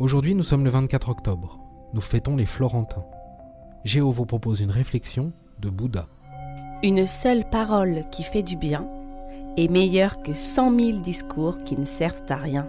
Aujourd'hui, nous sommes le 24 octobre. Nous fêtons les Florentins. Géo vous propose une réflexion de Bouddha. Une seule parole qui fait du bien est meilleure que cent mille discours qui ne servent à rien.